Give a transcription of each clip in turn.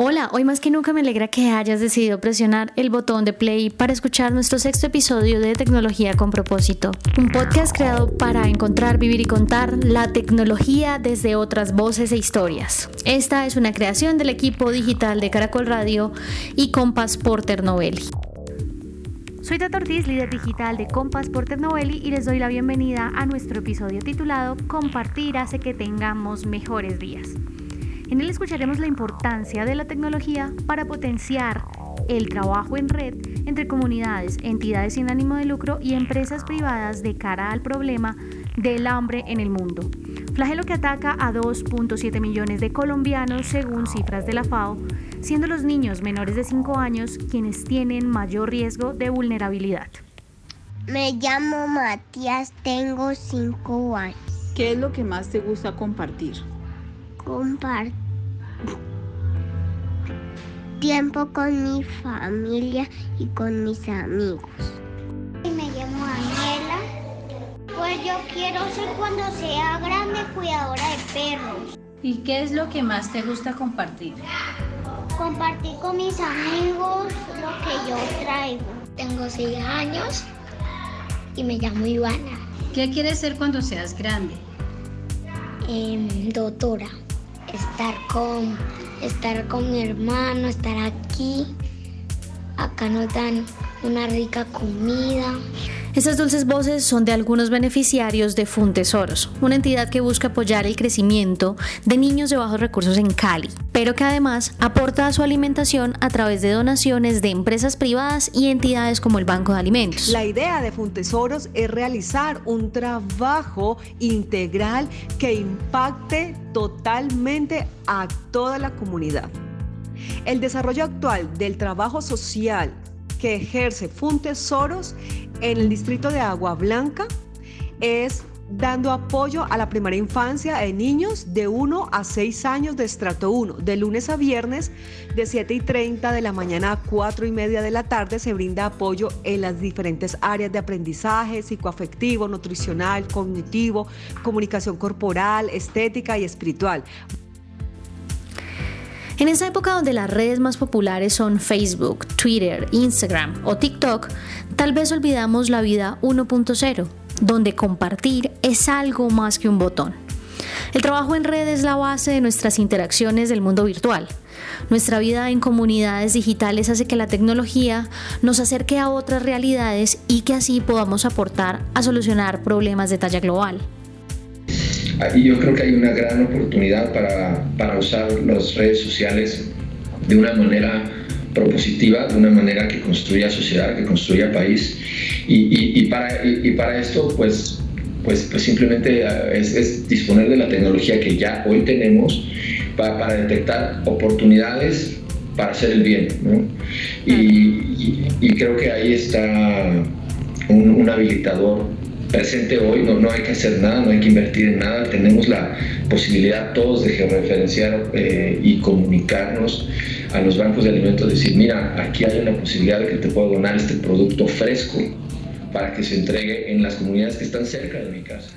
Hola, hoy más que nunca me alegra que hayas decidido presionar el botón de play para escuchar nuestro sexto episodio de Tecnología con propósito, un podcast creado para encontrar, vivir y contar la tecnología desde otras voces e historias. Esta es una creación del equipo digital de Caracol Radio y Compass Porter Novelli. Soy Tata Ortiz, líder digital de Compass Novelli y les doy la bienvenida a nuestro episodio titulado Compartir hace que tengamos mejores días. En él escucharemos la importancia de la tecnología para potenciar el trabajo en red entre comunidades, entidades sin ánimo de lucro y empresas privadas de cara al problema del hambre en el mundo. Flagelo que ataca a 2.7 millones de colombianos según cifras de la FAO, siendo los niños menores de 5 años quienes tienen mayor riesgo de vulnerabilidad. Me llamo Matías, tengo 5 años. ¿Qué es lo que más te gusta compartir? Compartir tiempo con mi familia y con mis amigos. Me llamo Daniela. Pues yo quiero ser cuando sea grande cuidadora de perros. ¿Y qué es lo que más te gusta compartir? Compartir con mis amigos lo que yo traigo. Tengo seis años y me llamo Ivana. ¿Qué quieres ser cuando seas grande? Eh, doctora. Estar con, estar con mi hermano, estar aquí. Acá nos dan una rica comida. Estas dulces voces son de algunos beneficiarios de Funtesoros, una entidad que busca apoyar el crecimiento de niños de bajos recursos en Cali, pero que además aporta a su alimentación a través de donaciones de empresas privadas y entidades como el Banco de Alimentos. La idea de Funtesoros es realizar un trabajo integral que impacte totalmente a toda la comunidad. El desarrollo actual del trabajo social que ejerce Funtesoros en el distrito de Agua Blanca es dando apoyo a la primera infancia de niños de 1 a 6 años de estrato 1. De lunes a viernes, de 7 y 30 de la mañana a 4 y media de la tarde, se brinda apoyo en las diferentes áreas de aprendizaje, psicoafectivo, nutricional, cognitivo, comunicación corporal, estética y espiritual. En esa época donde las redes más populares son Facebook, Twitter, Instagram o TikTok, tal vez olvidamos la vida 1.0, donde compartir es algo más que un botón. El trabajo en red es la base de nuestras interacciones del mundo virtual. Nuestra vida en comunidades digitales hace que la tecnología nos acerque a otras realidades y que así podamos aportar a solucionar problemas de talla global. Y yo creo que hay una gran oportunidad para, para usar las redes sociales de una manera propositiva, de una manera que construya sociedad, que construya país. Y, y, y para, y, para esto, pues, pues, pues simplemente es, es, disponer de la tecnología que ya hoy tenemos para, para detectar oportunidades para hacer el bien. ¿no? Y, creo que ahí está un, un habilitador presente hoy, no, no hay que hacer nada, no hay que invertir en nada, tenemos la posibilidad todos de georreferenciar eh, y comunicarnos a los bancos de alimentos, decir, mira, aquí hay una posibilidad de que te puedo donar este producto fresco para que se entregue en las comunidades que están cerca de mi casa.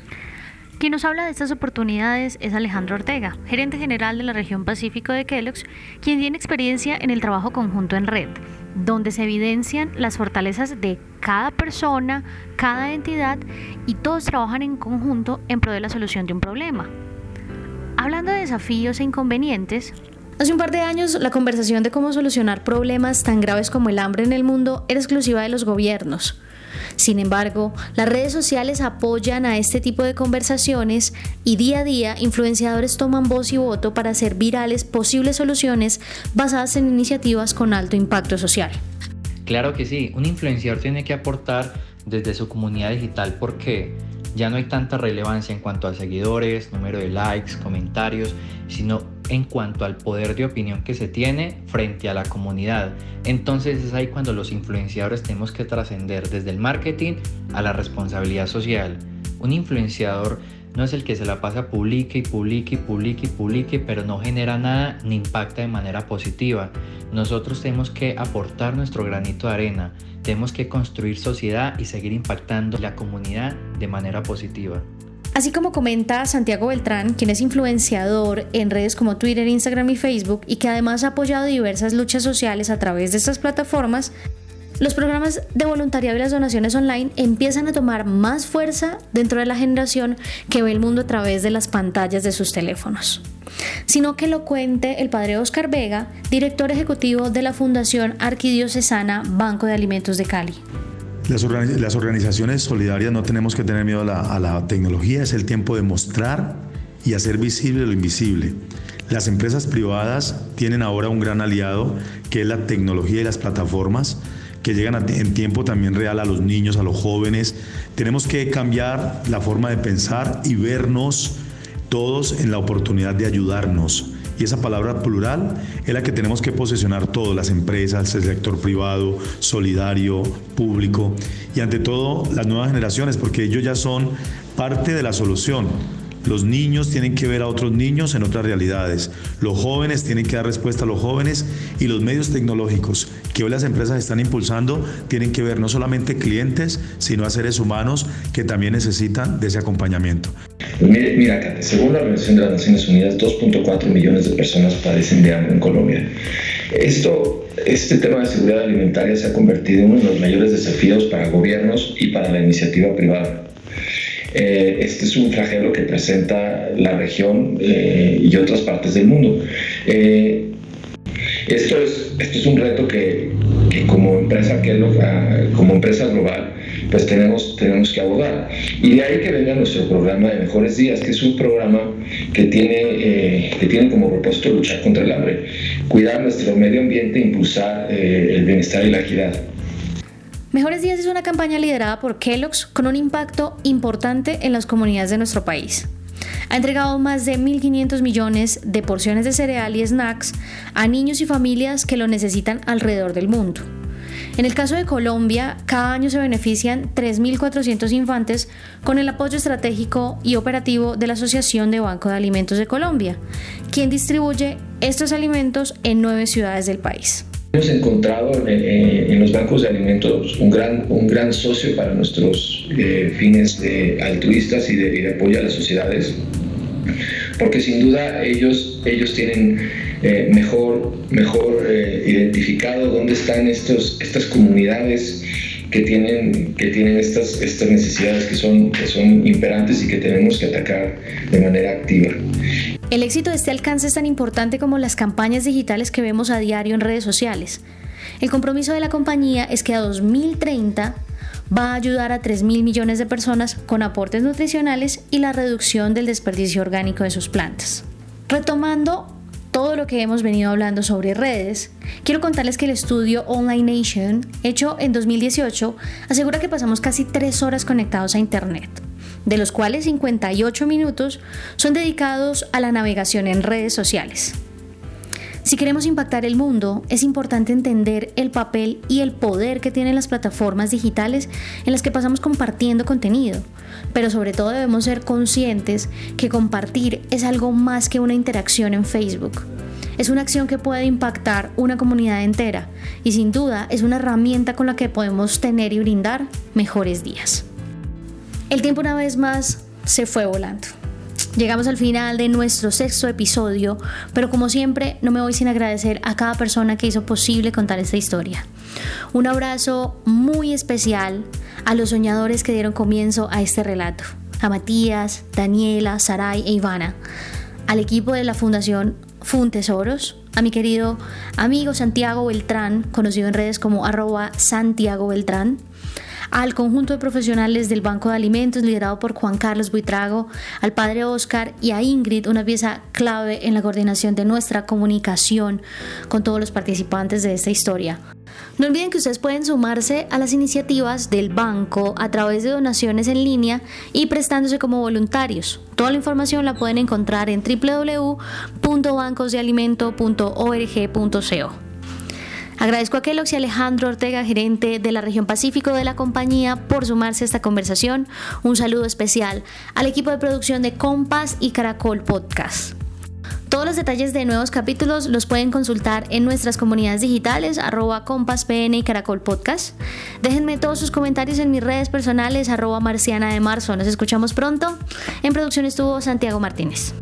Quien nos habla de estas oportunidades es Alejandro Ortega, gerente general de la región Pacífico de Kellogg's, quien tiene experiencia en el trabajo conjunto en red, donde se evidencian las fortalezas de cada persona, cada entidad y todos trabajan en conjunto en pro de la solución de un problema. Hablando de desafíos e inconvenientes, Hace un par de años, la conversación de cómo solucionar problemas tan graves como el hambre en el mundo era exclusiva de los gobiernos. Sin embargo, las redes sociales apoyan a este tipo de conversaciones y día a día influenciadores toman voz y voto para hacer virales posibles soluciones basadas en iniciativas con alto impacto social. Claro que sí, un influenciador tiene que aportar desde su comunidad digital porque ya no hay tanta relevancia en cuanto a seguidores, número de likes, comentarios, sino en cuanto al poder de opinión que se tiene frente a la comunidad. Entonces es ahí cuando los influenciadores tenemos que trascender desde el marketing a la responsabilidad social. Un influenciador no es el que se la pasa publique y publique y publique y publique, pero no genera nada ni impacta de manera positiva. Nosotros tenemos que aportar nuestro granito de arena, tenemos que construir sociedad y seguir impactando la comunidad de manera positiva. Así como comenta Santiago Beltrán, quien es influenciador en redes como Twitter, Instagram y Facebook y que además ha apoyado diversas luchas sociales a través de estas plataformas, los programas de voluntariado y las donaciones online empiezan a tomar más fuerza dentro de la generación que ve el mundo a través de las pantallas de sus teléfonos. Sino que lo cuente el padre Oscar Vega, director ejecutivo de la Fundación Arquidiocesana Banco de Alimentos de Cali. Las, organizaciones solidarias no tenemos que tener miedo a la, a la tecnología, es el tiempo de mostrar y hacer visible lo invisible. Las empresas privadas tienen ahora un gran aliado que es la tecnología y las plataformas que llegan en tiempo también real a los niños, a los jóvenes. Tenemos que cambiar la forma de pensar y vernos todos en la oportunidad de ayudarnos. Y esa palabra plural es la que tenemos que posesionar todas las empresas, el sector privado, solidario, público y ante todo las nuevas generaciones, porque ellos ya son parte de la solución. Los niños tienen que ver a otros niños en otras realidades. Los jóvenes tienen que dar respuesta a los jóvenes y los medios tecnológicos que hoy las empresas están impulsando tienen que ver no solamente clientes, sino a seres humanos que también necesitan de ese acompañamiento. Mira, según la Organización de las Naciones Unidas, 2.4 millones de personas padecen de hambre en Colombia. Esto, este tema de seguridad alimentaria se ha convertido en uno de los mayores desafíos para gobiernos y para la iniciativa privada. Eh, este es un flagelo que presenta la región eh, y otras partes del mundo. Eh, esto, es, esto es un reto que, como empresa que como empresa global, pues tenemos, tenemos que abordar. Y de ahí que venga nuestro programa de Mejores Días, que es un programa que tiene, que tiene como propósito luchar contra el hambre, cuidar nuestro medio ambiente impulsar el bienestar y la equidad. Mejores Días es una campaña liderada por Kellogg's con un impacto importante en las comunidades de nuestro país. Ha entregado más de 1.500 millones de porciones de cereal y snacks a niños y familias que lo necesitan alrededor del mundo. En el caso de Colombia, cada año se benefician 3.400 infantes con el apoyo estratégico y operativo de la Asociación de Banco de Alimentos de Colombia, quien distribuye estos alimentos en nueve ciudades del país. Hemos encontrado en, los bancos de alimentos un gran, un gran socio para nuestros eh, fines altruistas y de, apoyo a las sociedades, porque sin duda ellos, ellos tienen eh, mejor, mejor eh, identificado dónde están estos, estas comunidades que tienen, que tienen estas, estas necesidades que son, que son imperantes y que tenemos que atacar de manera activa. El éxito de este alcance es tan importante como las campañas digitales que vemos a diario en redes sociales. El compromiso de la compañía es que a 2030 va a ayudar a 3 mil millones de personas con aportes nutricionales y la reducción del desperdicio orgánico de sus plantas. Retomando todo lo que hemos venido hablando sobre redes, quiero contarles que el estudio Online Nation, hecho en 2018, asegura que pasamos casi 3 horas conectados a Internet de los cuales 58 minutos son dedicados a la navegación en redes sociales. Si queremos impactar el mundo, es importante entender el papel y el poder que tienen las plataformas digitales en las que pasamos compartiendo contenido, pero sobre todo debemos ser conscientes que compartir es algo más que una interacción en Facebook. Es una acción que puede impactar una comunidad entera y sin duda es una herramienta con la que podemos tener y brindar mejores días. El tiempo una vez más se fue volando. Llegamos al final de nuestro sexto episodio, pero como siempre no me voy sin agradecer a cada persona que hizo posible contar esta historia. Un abrazo muy especial a los soñadores que dieron comienzo a este relato, a Matías, Daniela, Saray e Ivana, al equipo de la Fundación Funtesoros, a mi querido amigo Santiago Beltrán, conocido en redes como arroba Santiago Beltrán, al conjunto de profesionales del Banco de Alimentos liderado por Juan Carlos Buitrago, al padre Oscar y a Ingrid, una pieza clave en la coordinación de nuestra comunicación con todos los participantes de esta historia. No olviden que ustedes pueden sumarse a las iniciativas del banco a través de donaciones en línea y prestándose como voluntarios. Toda la información la pueden encontrar en www.bancosdealimento.org.co. Agradezco a Kellogg's y Alejandro Ortega, gerente de la región Pacífico de la compañía, por sumarse a esta conversación. Un saludo especial al equipo de producción de Compass y Caracol Podcast. Todos los detalles de nuevos capítulos los pueden consultar en nuestras comunidades digitales, arroba compaspn y caracol podcast. Déjenme todos sus comentarios en mis redes personales, arroba marciana de marzo. Nos escuchamos pronto. En producción estuvo Santiago Martínez.